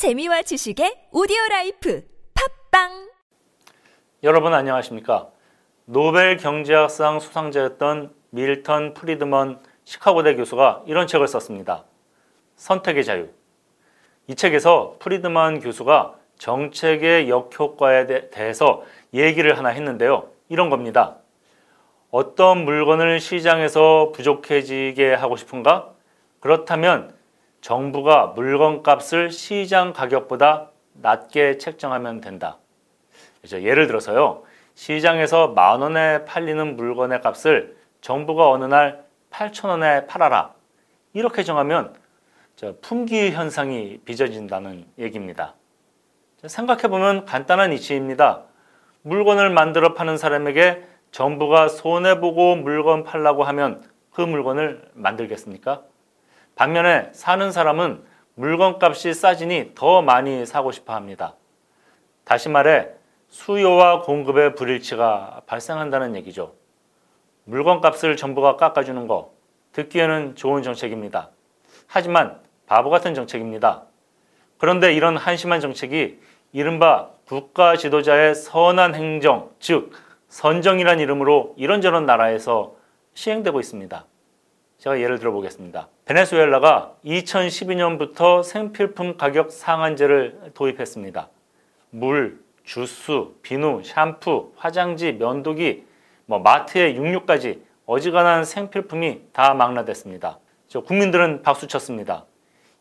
재미와 지식의 오디오 라이프 팟빵 여러분 안녕하십니까? 노벨 경제학상 수상자였던 밀턴 프리드먼 시카고대 교수가 이런 책을 썼습니다. 선택의 자유. 이 책에서 프리드먼 교수가 정책의 역효과에 대- 대해서 얘기를 하나 했는데요. 이런 겁니다. 어떤 물건을 시장에서 부족해지게 하고 싶은가? 그렇다면 정부가 물건 값을 시장 가격보다 낮게 책정하면 된다. 예를 들어서요. 시장에서 만 원에 팔리는 물건의 값을 정부가 어느 날 8천 원에 팔아라. 이렇게 정하면 저 품귀 현상이 빚어진다는 얘기입니다. 생각해 보면 간단한 이치입니다. 물건을 만들어 파는 사람에게 정부가 손해 보고 물건 팔라고 하면 그 물건을 만들겠습니까? 반면에 사는 사람은 물건 값이 싸지니 더 많이 사고 싶어 합니다. 다시 말해 수요와 공급의 불일치가 발생한다는 얘기죠. 물건 값을 정부가 깎아주는 거 듣기에는 좋은 정책입니다. 하지만 바보 같은 정책입니다. 그런데 이런 한심한 정책이 이른바 국가 지도자의 선한 행정, 즉 선정이란 이름으로 이런저런 나라에서 시행되고 있습니다. 제가 예를 들어 보겠습니다. 베네수엘라가 2012년부터 생필품 가격 상한제를 도입했습니다. 물, 주스, 비누, 샴푸, 화장지, 면도기, 뭐 마트의 육류까지 어지간한 생필품이 다 망라됐습니다. 저 국민들은 박수 쳤습니다.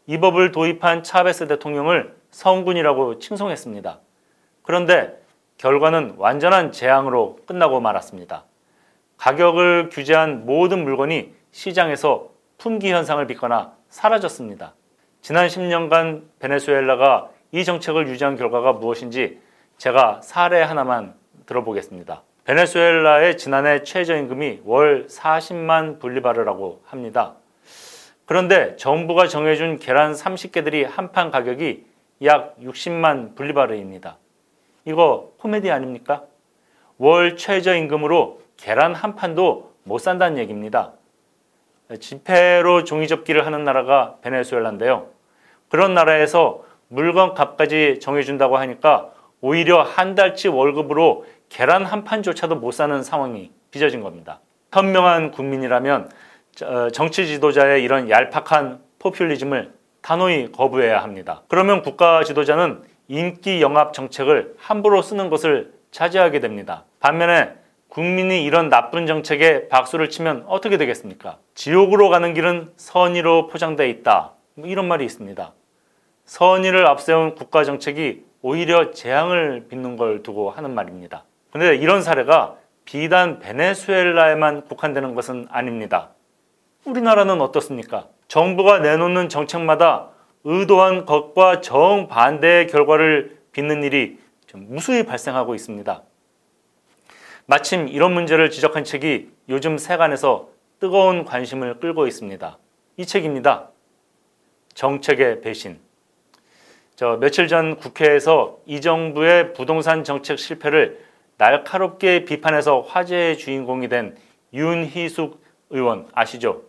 이 법을 도입한 차베스 대통령을 성군이라고 칭송했습니다. 그런데 결과는 완전한 재앙으로 끝나고 말았습니다. 가격을 규제한 모든 물건이 시장에서 품귀 현상을 빚거나 사라졌습니다. 지난 10년간 베네수엘라가 이 정책을 유지한 결과가 무엇인지 제가 사례 하나만 들어보겠습니다. 베네수엘라의 지난해 최저임금이 월 40만 볼리바르라고 합니다. 그런데 정부가 정해준 계란 30개들이 한 판 가격이 약 60만 볼리바르입니다. 이거 코미디 아닙니까? 월 최저임금으로 계란 한 판도 못 산다는 얘기입니다. 지폐로 종이접기를 하는 나라가 베네수엘라인데요. 그런 나라에서 물건 값까지 정해준다고 하니까 오히려 한 달치 월급으로 계란 한 판조차도 못 사는 상황이 빚어진 겁니다. 현명한 국민이라면 어, 정치 지도자의 이런 얄팍한 포퓰리즘을 단호히 거부해야 합니다. 그러면 국가 지도자는 인기 영합 정책을 함부로 쓰는 것을 자제하게 됩니다. 반면에 국민이 이런 나쁜 정책에 박수를 치면 어떻게 되겠습니까? 지옥으로 가는 길은 선의로 포장되어 있다. 뭐 이런 말이 있습니다. 선의를 앞세운 국가 정책이 오히려 재앙을 빚는 걸 두고 하는 말입니다. 그런데 이런 사례가 비단 베네수엘라에만 국한되는 것은 아닙니다. 우리나라는 어떻습니까? 정부가 내놓는 정책마다 의도한 것과 정반대의 결과를 빚는 일이 좀 무수히 발생하고 있습니다. 마침 이런 문제를 지적한 책이 요즘 세간에서 뜨거운 관심을 끌고 있습니다. 이 책입니다. 정책의 배신. 저 며칠 전 국회에서 이 정부의 부동산 정책 실패를 날카롭게 비판해서 화제의 주인공이 된 윤희숙 의원 아시죠?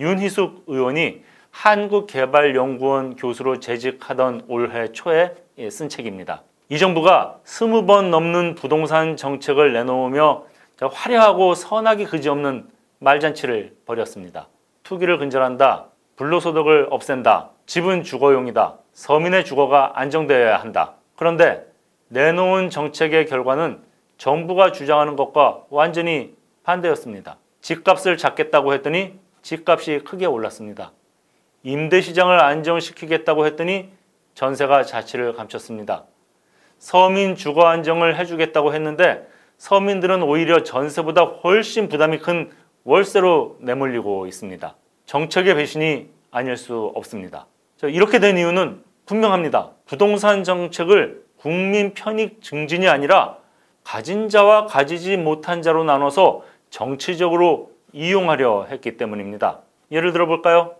윤희숙 의원이 한국개발연구원 교수로 재직하던 올해 초에 쓴 책입니다. 이 정부가 스무 번 넘는 부동산 정책을 내놓으며 화려하고 선하기 그지없는 말잔치를 벌였습니다. 투기를 근절한다. 불로소득을 없앤다. 집은 주거용이다. 서민의 주거가 안정되어야 한다. 그런데 내놓은 정책의 결과는 정부가 주장하는 것과 완전히 반대였습니다. 집값을 잡겠다고 했더니 집값이 크게 올랐습니다. 임대 시장을 안정시키겠다고 했더니 전세가 자취를 감췄습니다. 서민 주거 안정을 해주겠다고 했는데 서민들은 오히려 전세보다 훨씬 부담이 큰 월세로 내몰리고 있습니다. 정책의 배신이 아닐 수 없습니다. 이렇게 된 이유는 분명합니다. 부동산 정책을 국민 편익 증진이 아니라 가진 자와 가지지 못한 자로 나눠서 정치적으로 이용하려 했기 때문입니다. 예를 들어 볼까요?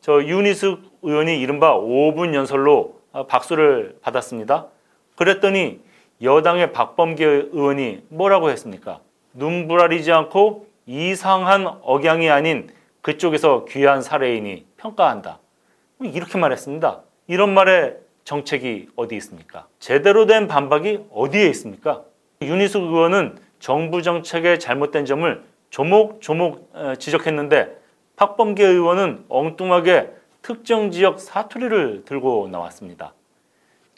저 윤희숙 의원이 이른바 5분 연설로 박수를 받았습니다. 그랬더니 여당의 박범계 의원이 뭐라고 했습니까? 눈부라리지 않고 이상한 억양이 아닌 그쪽에서 귀한 사례인이 평가한다. 이렇게 말했습니다. 이런 말에 정책이 어디 있습니까? 제대로 된 반박이 어디에 있습니까? 윤희숙 의원은 정부 정책의 잘못된 점을 조목조목 지적했는데 박범계 의원은 엉뚱하게 특정 지역 사투리를 들고 나왔습니다.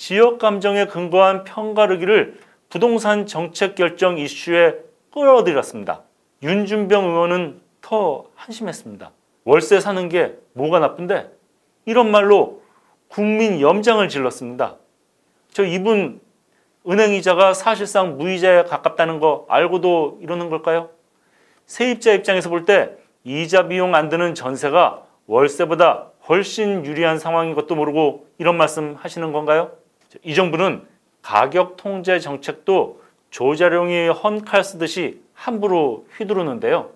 지역 감정에 근거한 편가르기를 부동산 정책 결정 이슈에 끌어들였습니다. 윤준병 의원은 더 한심했습니다. 월세 사는 게 뭐가 나쁜데? 이런 말로 국민 염장을 질렀습니다. 저 이분 은행이자가 사실상 무이자에 가깝다는 거 알고도 이러는 걸까요? 세입자 입장에서 볼 때 이자 비용 안 드는 전세가 월세보다 훨씬 유리한 상황인 것도 모르고 이런 말씀 하시는 건가요? 이 정부는 가격 통제 정책도 조자룡이 헌칼 쓰듯이 함부로 휘두르는데요.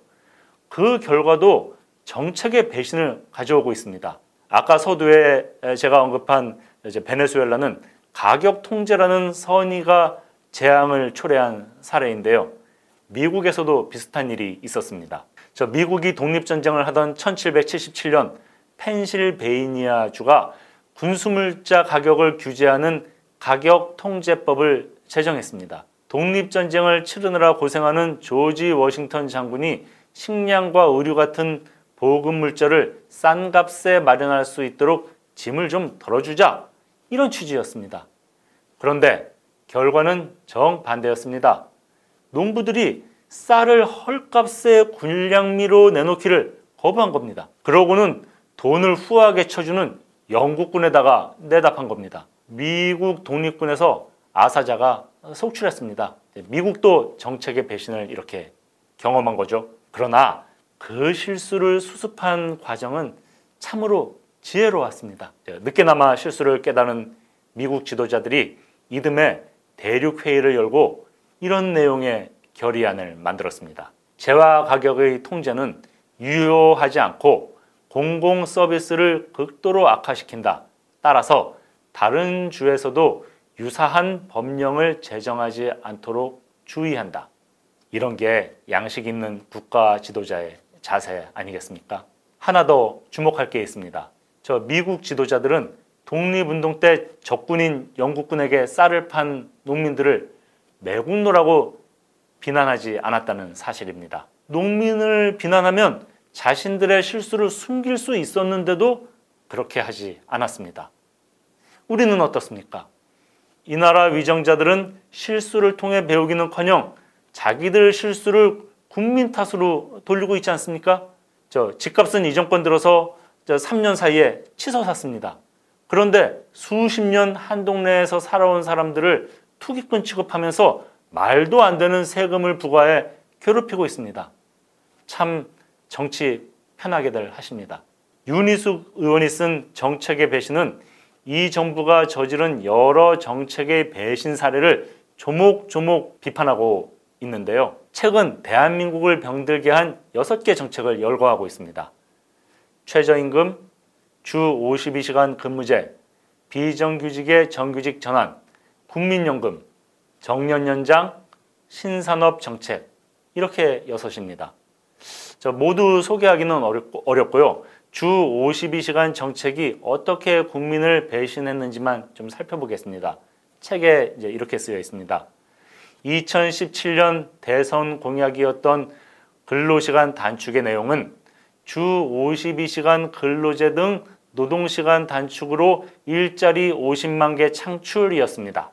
그 결과도 정책의 배신을 가져오고 있습니다. 아까 서두에 제가 언급한 베네수엘라는 가격 통제라는 선의가 재앙을 초래한 사례인데요. 미국에서도 비슷한 일이 있었습니다. 저 미국이 독립전쟁을 하던 1777년 펜실베이니아주가 군수물자 가격을 규제하는 가격 통제법을 제정했습니다. 독립전쟁을 치르느라 고생하는 조지 워싱턴 장군이 식량과 의류 같은 보급 물자를 싼 값에 마련할 수 있도록 짐을 좀 덜어주자 이런 취지였습니다. 그런데 결과는 정반대였습니다. 농부들이 쌀을 헐값에 군량미로 내놓기를 거부한 겁니다. 그러고는 돈을 후하게 쳐주는 영국군에다가 내답한 겁니다. 미국 독립군에서 아사자가 속출했습니다. 미국도 정책의 배신을 이렇게 경험한 거죠. 그러나 그 실수를 수습한 과정은 참으로 지혜로웠습니다. 늦게나마 실수를 깨달은 미국 지도자들이 이듬해 대륙회의를 열고 이런 내용의 결의안을 만들었습니다. 재화 가격의 통제는 유효하지 않고 공공 서비스를 극도로 악화시킨다. 따라서 다른 주에서도 유사한 법령을 제정하지 않도록 주의한다. 이런 게 양식 있는 국가 지도자의 자세 아니겠습니까? 하나 더 주목할 게 있습니다. 저 미국 지도자들은 독립운동 때 적군인 영국군에게 쌀을 판 농민들을 매국노라고 비난하지 않았다는 사실입니다. 농민을 비난하면 자신들의 실수를 숨길 수 있었는데도 그렇게 하지 않았습니다. 우리는 어떻습니까? 이 나라 위정자들은 실수를 통해 배우기는 커녕 자기들 실수를 국민 탓으로 돌리고 있지 않습니까? 저 집값은 이 정권 들어서 3년 사이에 치솟았습니다. 그런데 수십 년 한 동네에서 살아온 사람들을 투기꾼 취급하면서 말도 안 되는 세금을 부과해 괴롭히고 있습니다. 참 정치 편하게들 하십니다. 윤희숙 의원이 쓴 정책의 배신은 이 정부가 저지른 여러 정책의 배신 사례를 조목조목 비판하고 있는데요. 최근 대한민국을 병들게 한 6개 정책을 열거하고 있습니다. 최저임금, 주 52시간 근무제, 비정규직의 정규직 전환, 국민연금, 정년 연장, 신산업 정책 이렇게 여섯입니다. 저 모두 소개하기는 어렵고, 요 주 52시간 정책이 어떻게 국민을 배신했는지만 좀 살펴보겠습니다. 책에 이제 이렇게 쓰여 있습니다. 2017년 대선 공약이었던 근로시간 단축의 내용은 주 52시간 근로제 등 노동시간 단축으로 일자리 50만 개 창출이었습니다.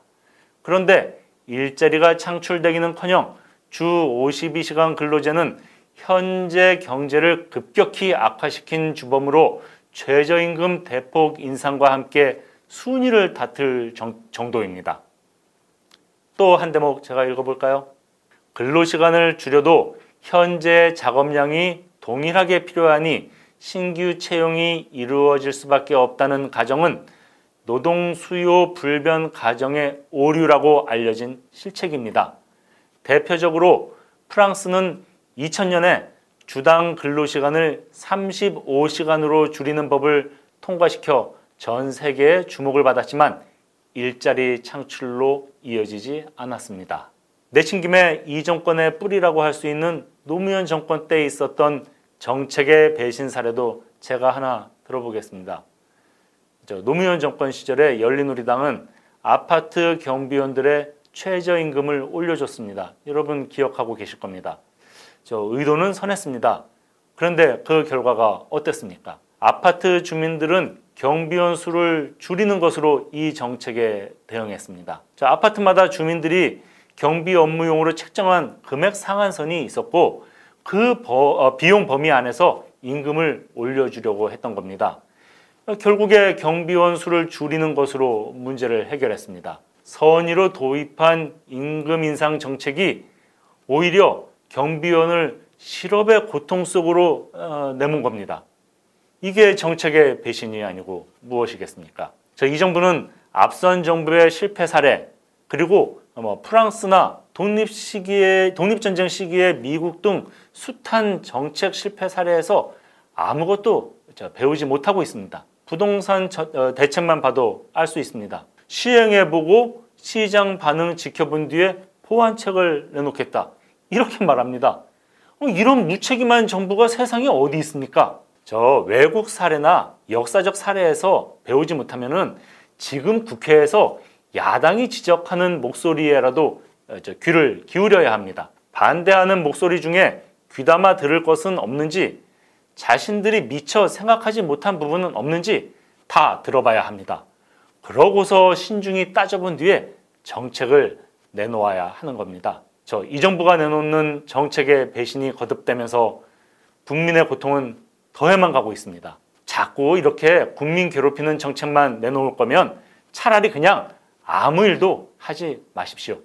그런데 일자리가 창출되기는 커녕 주 52시간 근로제는 현재 경제를 급격히 악화시킨 주범으로 최저임금 대폭 인상과 함께 순위를 다툴 정도입니다. 또 한 대목 제가 읽어볼까요? 근로시간을 줄여도 현재 작업량이 동일하게 필요하니 신규 채용이 이루어질 수밖에 없다는 가정은 노동 수요 불변 가정의 오류라고 알려진 실책입니다. 대표적으로 프랑스는 2000년에 주당 근로시간을 35시간으로 줄이는 법을 통과시켜 전 세계의 주목을 받았지만 일자리 창출로 이어지지 않았습니다. 내친 김에 이 정권의 뿌리라고 할 수 있는 노무현 정권 때 있었던 정책의 배신 사례도 제가 하나 들어보겠습니다. 저 노무현 정권 시절에 열린우리당은 아파트 경비원들의 최저임금을 올려줬습니다. 여러분 기억하고 계실 겁니다. 저 의도는 선했습니다. 그런데 그 결과가 어땠습니까? 아파트 주민들은 경비원 수를 줄이는 것으로 이 정책에 대응했습니다. 자, 아파트마다 주민들이 경비 업무용으로 책정한 금액 상한선이 있었고 그 어, 비용 범위 안에서 임금을 올려주려고 했던 겁니다. 결국에 경비원 수를 줄이는 것으로 문제를 해결했습니다. 선의로 도입한 임금 인상 정책이 오히려 경비원을 실업의 고통 속으로 어, 내몬 겁니다. 이게 정책의 배신이 아니고 무엇이겠습니까? 이 정부는 앞선 정부의 실패 사례 그리고 뭐 프랑스나 독립 시기에 독립 전쟁 시기에 미국 등 숱한 정책 실패 사례에서 아무것도 배우지 못하고 있습니다. 부동산 어, 대책만 봐도 알 수 있습니다. 시행해보고 시장 반응 지켜본 뒤에 보완책을 내놓겠다. 이렇게 말합니다. 어, 이런 무책임한 정부가 세상에 어디 있습니까? 저 외국 사례나 역사적 사례에서 배우지 못하면은 지금 국회에서 야당이 지적하는 목소리에라도 어, 귀를 기울여야 합니다. 반대하는 목소리 중에 귀담아 들을 것은 없는지 자신들이 미처 생각하지 못한 부분은 없는지 다 들어봐야 합니다. 그러고서 신중히 따져본 뒤에 정책을 내놓아야 하는 겁니다. 저 이 정부가 내놓는 정책의 배신이 거듭되면서 국민의 고통은 더해만 가고 있습니다. 자꾸 이렇게 국민 괴롭히는 정책만 내놓을 거면 차라리 그냥 아무 일도 하지 마십시오.